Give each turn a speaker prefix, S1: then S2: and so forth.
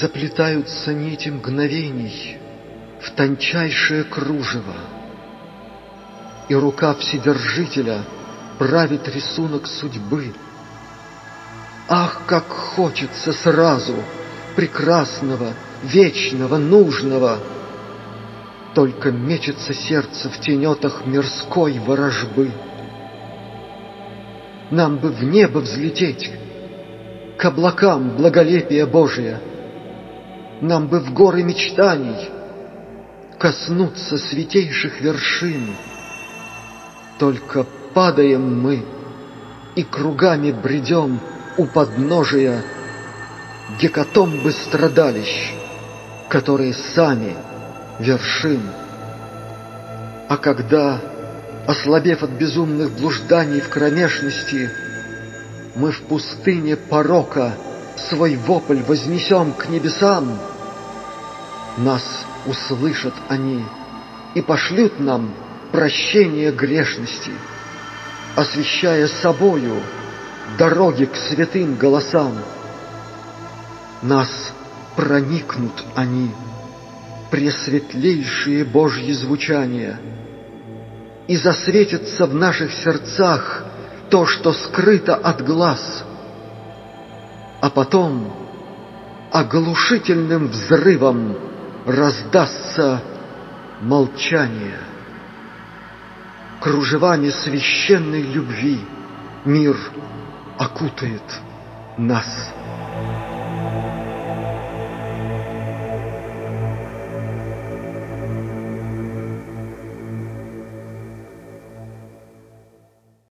S1: Заплетаются нити мгновений в тончайшее кружево, И рука Вседержителя правит рисунок судьбы. Ах, как хочется сразу прекрасного, вечного, нужного! Только мечется сердце в тенетах мирской ворожбы. Нам бы в небо взлететь, к облакам благолепия Божия. Нам бы в горы мечтаний коснуться святейших вершин. Только падаем мы и кругами бредем у подножия гекатомбы страдалищ, которые сами вершин. А когда, ослабев от безумных блужданий в кромешности, мы в пустыне порока свой вопль вознесем к небесам, нас услышат они и пошлют нам прощение грешности, освещая собою дороги к святым голосам. Нас проникнут они, пресветлейшие Божьи звучания, и засветится в наших сердцах то, что скрыто от глаз, а потом оглушительным взрывом раздастся молчание. Кружевами священной любви мир окутает нас.